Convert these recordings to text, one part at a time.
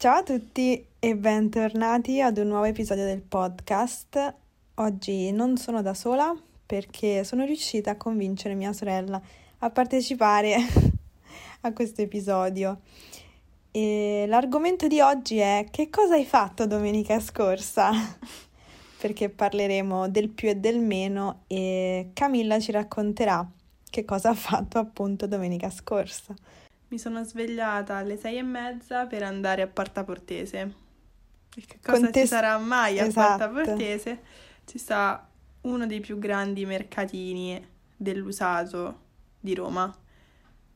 Ciao a tutti e bentornati ad un nuovo episodio del podcast. Oggi non sono da sola perché sono riuscita a convincere mia sorella a partecipare a questo episodio. E l'argomento di oggi è che cosa hai fatto domenica scorsa? perché parleremo del più e del meno e Camilla ci racconterà che cosa ha fatto appunto domenica scorsa. Mi sono svegliata alle sei e mezza per andare a Porta Portese. Che cosa Contes- ci sarà mai a esatto. Porta Portese? Ci sta uno dei più grandi mercatini dell'usato di Roma.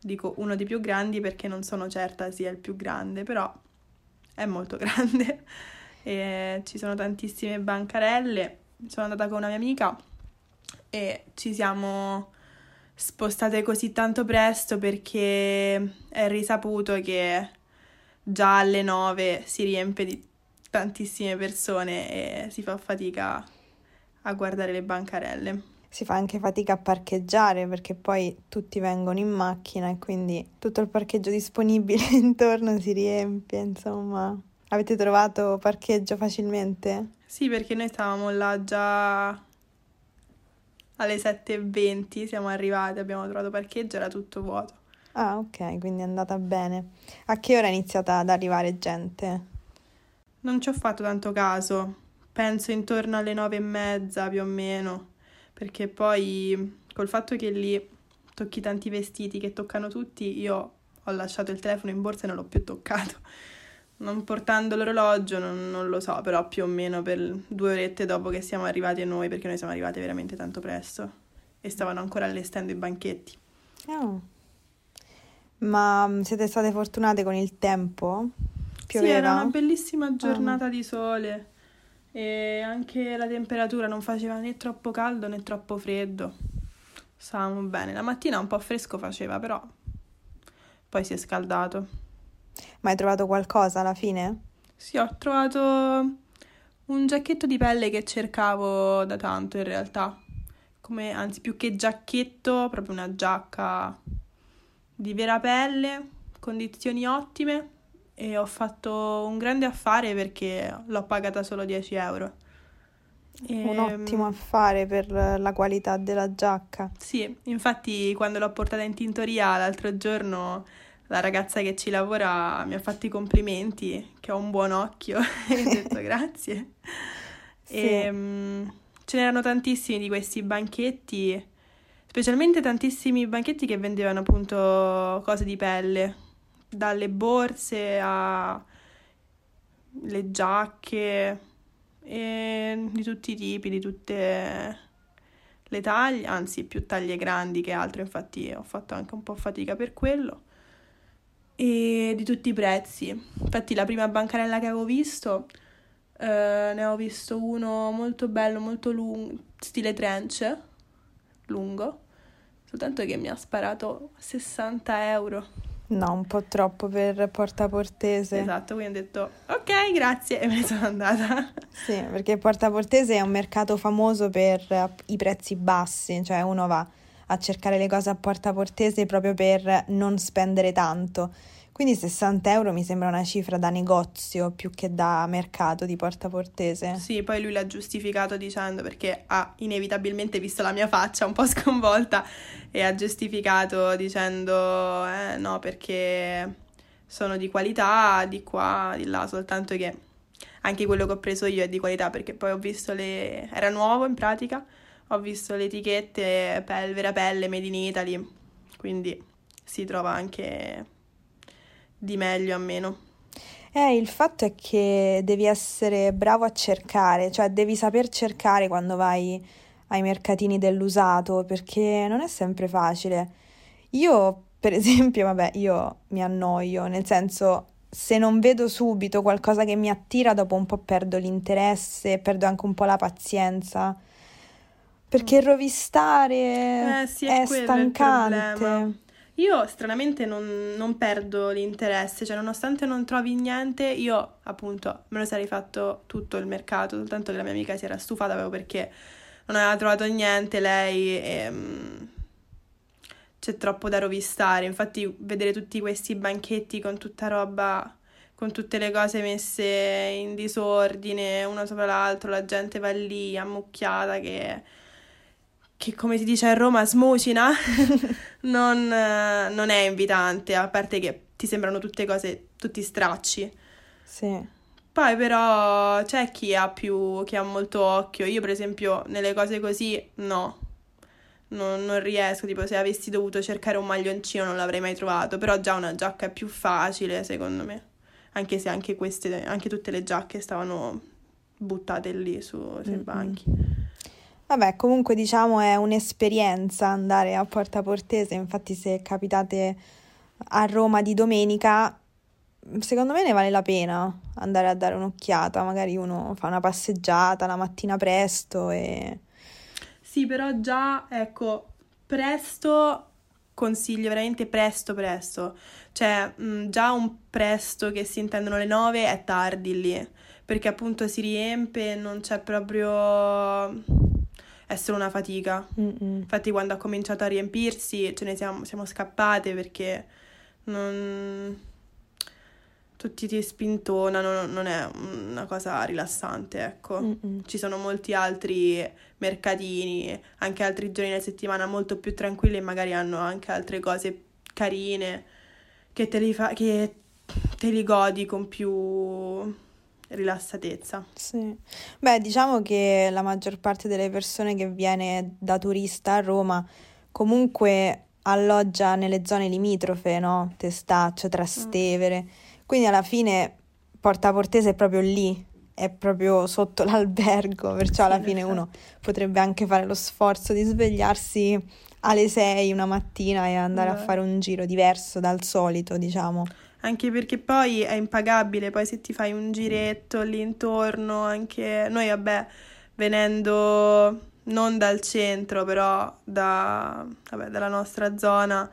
Dico uno dei più grandi perché non sono certa sia il più grande, però è molto grande. E ci sono tantissime bancarelle. Sono andata con una mia amica e ci siamo spostate così tanto presto perché è risaputo che già alle 9 si riempie di tantissime persone e si fa fatica a guardare le bancarelle. Si fa anche fatica a parcheggiare perché poi tutti vengono in macchina e quindi tutto il parcheggio disponibile intorno si riempie, insomma. Avete trovato parcheggio facilmente? Sì, perché noi stavamo là già alle 7.20 siamo arrivati, abbiamo trovato parcheggio, era tutto vuoto. Ah, ok, quindi è andata bene. A che ora è iniziata ad arrivare gente? Non ci ho fatto tanto caso, penso intorno alle nove e mezza più o meno, perché poi col fatto che lì tocchi tanti vestiti che toccano tutti, io ho lasciato il telefono in borsa e non l'ho più toccato non portando l'orologio, non, non, lo so, però più o meno per due orette dopo che siamo arrivati noi, perché noi siamo arrivati veramente tanto presto e stavano ancora allestendo i banchetti. Oh. Ma mm, siete state fortunate con il tempo? Pioveva? Sì, era una bellissima giornata oh. di sole e anche la temperatura non faceva né troppo caldo né troppo freddo. Stavamo bene. La mattina un po' fresco faceva, però poi si è scaldato. Ma hai trovato qualcosa alla fine? Sì, ho trovato un giacchetto di pelle che cercavo da tanto in realtà. Come, anzi, più che giacchetto, proprio una giacca di vera pelle, condizioni ottime e ho fatto un grande affare perché l'ho pagata solo 10 euro. E... Un ottimo affare per la qualità della giacca. Sì, infatti quando l'ho portata in tintoria l'altro giorno la ragazza che ci lavora mi ha fatto i complimenti, che ho un buon occhio, e ho detto grazie. Sì. E, um, ce n'erano tantissimi di questi banchetti, specialmente tantissimi banchetti che vendevano appunto cose di pelle, dalle borse a le giacche di tutti i tipi, di tutte le taglie, anzi più taglie grandi che altro, infatti ho fatto anche un po' fatica per quello e di tutti i prezzi. Infatti la prima bancarella che avevo visto, eh, ne ho visto uno molto bello, molto lungo, stile trench, lungo, soltanto che mi ha sparato 60 euro. No, un po' troppo per Porta Portese. Esatto, quindi ho detto ok, grazie e me ne sono andata. Sì, perché Porta Portese è un mercato famoso per i prezzi bassi, cioè uno va a cercare le cose a Porta Portese proprio per non spendere tanto quindi 60 euro mi sembra una cifra da negozio più che da mercato di Porta Portese. Sì, poi lui l'ha giustificato dicendo perché ha inevitabilmente visto la mia faccia un po' sconvolta e ha giustificato dicendo eh no perché sono di qualità di qua, di là, soltanto che anche quello che ho preso io è di qualità perché poi ho visto le... era nuovo in pratica, ho visto le etichette pel, vera pelle, made in Italy, quindi si trova anche di meglio a meno. Eh, il fatto è che devi essere bravo a cercare, cioè devi saper cercare quando vai ai mercatini dell'usato, perché non è sempre facile. Io, per esempio, vabbè, io mi annoio, nel senso, se non vedo subito qualcosa che mi attira, dopo un po' perdo l'interesse, perdo anche un po' la pazienza. Perché mm. rovistare eh, sì, è, è stancante. Io stranamente non, non, perdo l'interesse, cioè nonostante non trovi niente, io appunto me lo sarei fatto tutto il mercato, soltanto che la mia amica si era stufata proprio perché non aveva trovato niente lei e um, c'è troppo da rovistare. Infatti vedere tutti questi banchetti con tutta roba con tutte le cose messe in disordine, una sopra l'altro, la gente va lì ammucchiata che, che come si dice a Roma, smucina, non, non è invitante, a parte che ti sembrano tutte cose, tutti stracci. Sì. Poi però c'è chi ha più, che ha molto occhio. Io per esempio nelle cose così no, non, non, riesco, tipo se avessi dovuto cercare un maglioncino non l'avrei mai trovato, però già una giacca è più facile secondo me, anche se anche queste, anche tutte le giacche stavano buttate lì su, sui mm-hmm. banchi. Vabbè, comunque diciamo è un'esperienza andare a Porta Portese, infatti se capitate a Roma di domenica, secondo me ne vale la pena andare a dare un'occhiata, magari uno fa una passeggiata la mattina presto e sì, però già, ecco, presto consiglio veramente presto presto. Cioè, mh, mm, già un presto che si intendono le nove è tardi lì, perché appunto si riempie non c'è proprio è solo una fatica. Mm-mm. Infatti quando ha cominciato a riempirsi ce ne siamo, siamo scappate perché non tutti ti spintonano, non è una cosa rilassante, ecco. Mm-mm. Ci sono molti altri mercatini, anche altri giorni della settimana molto più tranquilli e magari hanno anche altre cose carine che te li, fa- che te li godi con più rilassatezza. Sì. Beh, diciamo che la maggior parte delle persone che viene da turista a Roma comunque alloggia nelle zone limitrofe, no? Testaccio, Trastevere. Mm quindi alla fine Porta Portese è proprio lì, è proprio sotto l'albergo, perciò alla fine uno potrebbe anche fare lo sforzo di svegliarsi alle 6 una mattina e andare Beh. a fare un giro diverso dal solito, diciamo. Anche perché poi è impagabile, poi se ti fai un giretto lì intorno, anche noi vabbè, venendo non dal centro, però da, vabbè, dalla nostra zona,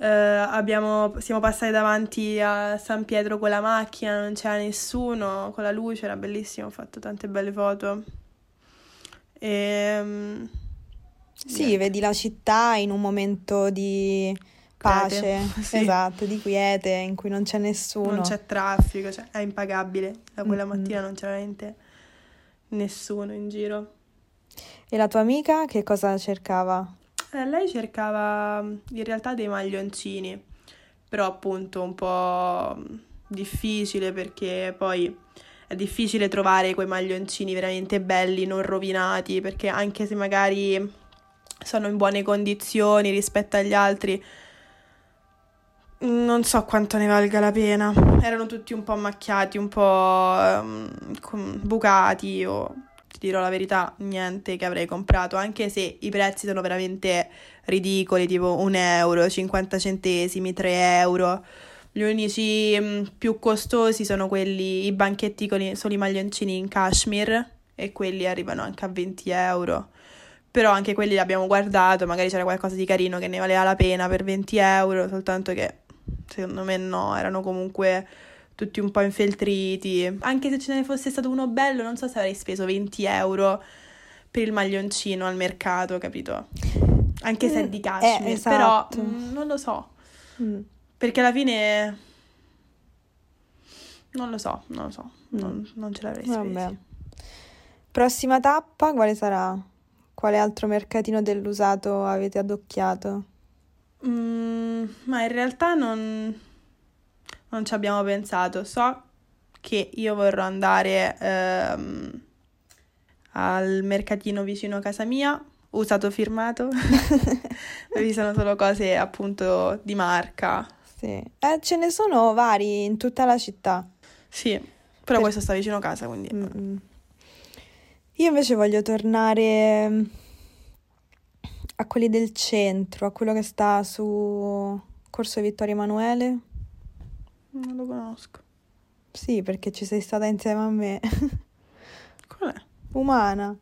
Uh, abbiamo, siamo passati davanti a San Pietro con la macchina, non c'era nessuno, con la luce, era bellissimo, ho fatto tante belle foto. E, um, sì, niente. vedi la città in un momento di pace, sì. esatto, di quiete, in cui non c'è nessuno. Non c'è traffico, cioè, è impagabile. Da quella mm-hmm. mattina non c'era veramente nessuno in giro. E la tua amica che cosa cercava? Eh, lei cercava in realtà dei maglioncini, però appunto un po' difficile perché poi è difficile trovare quei maglioncini veramente belli, non rovinati, perché anche se magari sono in buone condizioni rispetto agli altri, non so quanto ne valga la pena. Erano tutti un po' macchiati, un po' um, bucati o ti dirò la verità, niente che avrei comprato, anche se i prezzi sono veramente ridicoli, tipo un euro, 50 centesimi, 3 euro. Gli unici mm, più costosi sono quelli, i banchetti con i, solo i maglioncini in cashmere e quelli arrivano anche a 20 euro. Però anche quelli li abbiamo guardato, magari c'era qualcosa di carino che ne valeva la pena per 20 euro, soltanto che secondo me no, erano comunque tutti un po' infeltriti. Anche se ce ne fosse stato uno bello, non so se avrei speso 20 euro per il maglioncino al mercato, capito? Anche se è di mm, cashmere, eh, esatto. però mm, non lo so. Mm. Perché alla fine non lo so, non lo so, mm. non, non, ce l'avrei speso. Prossima tappa quale sarà? Quale altro mercatino dell'usato avete addocchiato? Mm, ma in realtà non, non ci abbiamo pensato. So che io vorrò andare ehm, al mercatino vicino a casa mia, usato firmato, dove sono solo cose appunto di marca. Sì, eh, ce ne sono vari in tutta la città. Sì, però per... questo sta vicino a casa, quindi... Mm-mm. Io invece voglio tornare quelli del centro, a quello che sta su Corso Vittorio Emanuele. Non lo conosco. Sì, perché ci sei stata insieme a me. Qual è? Umana.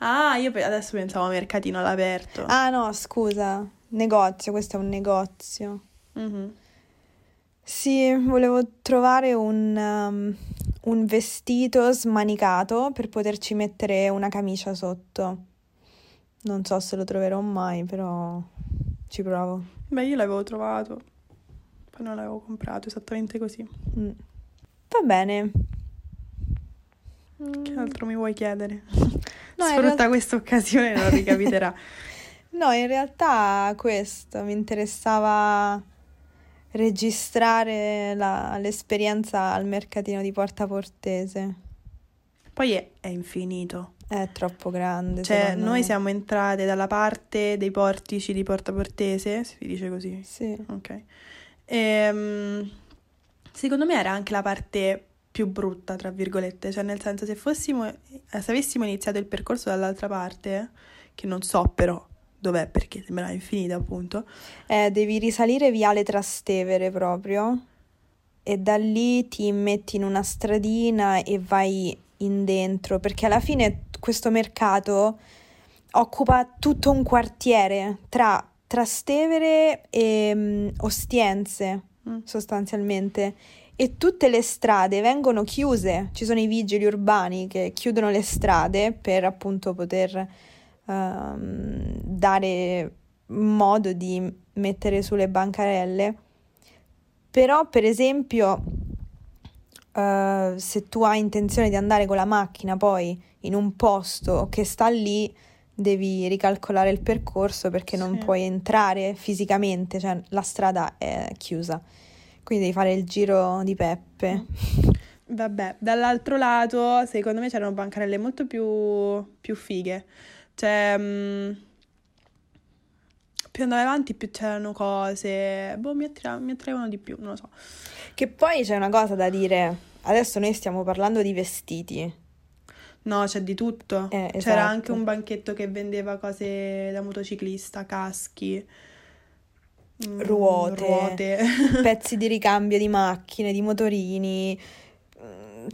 Ah, io adesso pensavo a mercatino all'aperto. Ah, no, scusa. Negozio, questo è un negozio. Mm-hmm. Sì, volevo trovare un, um, un vestito smanicato per poterci mettere una camicia sotto. Non so se lo troverò mai, però ci provo. Beh, io l'avevo trovato poi non l'avevo comprato esattamente così. Mm. Va bene. Che altro mi vuoi chiedere? No, Sfrutta realtà- questa occasione non ricapiterà. No, in realtà questo mi interessava registrare la- l'esperienza al mercatino di Porta Portese. Poi è, è infinito. È troppo grande. Cioè, noi me. siamo entrate dalla parte dei portici di Porta Portese, si dice così. Sì. Ok. Ehm, secondo me era anche la parte più brutta, tra virgolette, cioè nel senso se fossimo, eh, se avessimo iniziato il percorso dall'altra parte, che non so però dov'è perché sembrava infinita appunto, Eh, devi risalire Viale Trastevere proprio e da lì ti metti in una stradina e vai in dentro, perché alla fine questo mercato occupa tutto un quartiere tra Trastevere e mm, Ostiense, Mm. sostanzialmente. E tutte le strade vengono chiuse, ci sono i vigili urbani che chiudono le strade per appunto poter ehm, dare modo di mettere sulle bancarelle. Però, per esempio, eh, se tu hai intenzione di andare con la macchina poi in un posto che sta lì, devi ricalcolare il percorso perché non Sì. puoi entrare fisicamente, cioè la strada è chiusa. Quindi devi fare il giro di Peppe. Vabbè, dall'altro lato, secondo me c'erano bancarelle molto più, più fighe. Cioè, mm, più andavi avanti, più c'erano cose. Boh, mi, attira- mi attraevano di più, non lo so. Che poi c'è una cosa da dire. Adesso noi stiamo parlando di vestiti. No, c'è di tutto. Eh, C'era esatto. anche un banchetto che vendeva cose da motociclista, caschi, mm, Ruote. ruote. pezzi di ricambio di macchine, di motorini,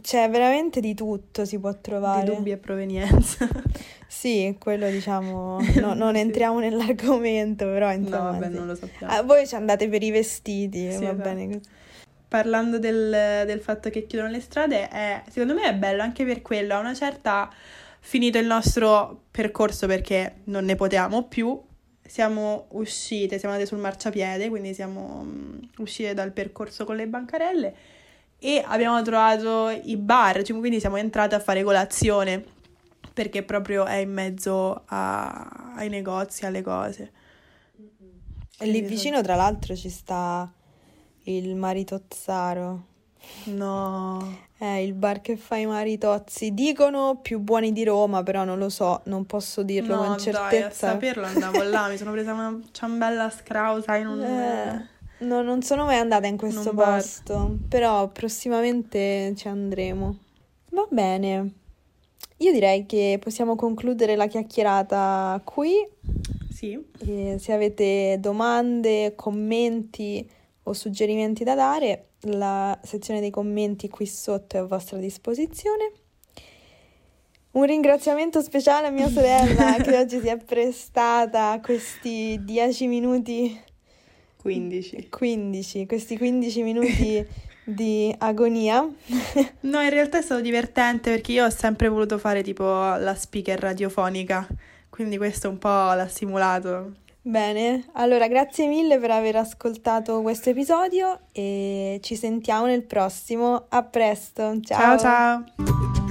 c'è veramente di tutto si può di trovare. dubbia provenienza. Sì, quello diciamo, no- non Sì. entriamo nell'argomento, però No, insomma. vabbè, sì. non lo sappiamo. Ah, voi ci andate per i vestiti, Sì, va esatto. bene così. Parlando del, del fatto che chiudono le strade, è- secondo me è bello anche per quello. A una certa, finito il nostro percorso perché non ne potevamo più, siamo uscite, siamo andate sul marciapiede, quindi siamo mm, uscite dal percorso con le bancarelle e abbiamo trovato i bar, cioè, quindi siamo entrate a fare colazione perché proprio è in mezzo a- ai negozi, alle cose. E lì vicino tra l'altro ci sta il Maritozzaro. No. Eh, il bar che fa i maritozzi. Dicono più buoni di Roma, però non lo so, non posso dirlo No, con dai, a certezza. saperlo andavo là, mi sono presa una ciambella scrausa in un... Eh, no, non sono mai andata in questo bar. posto, però prossimamente ci andremo. Va bene. Io direi che possiamo concludere la chiacchierata qui. Sì, E se avete domande, commenti o suggerimenti da dare, la sezione dei commenti qui sotto è a vostra disposizione. Un ringraziamento speciale a mia sorella che oggi si è prestata a questi 10 minuti 15. 15, questi 15 minuti di agonia. No, in realtà è stato divertente perché io ho sempre voluto fare tipo la speaker radiofonica, quindi questo un po' l'ha simulato. Bene, allora grazie mille per aver ascoltato questo episodio e ci sentiamo nel prossimo. A presto, ciao. ciao.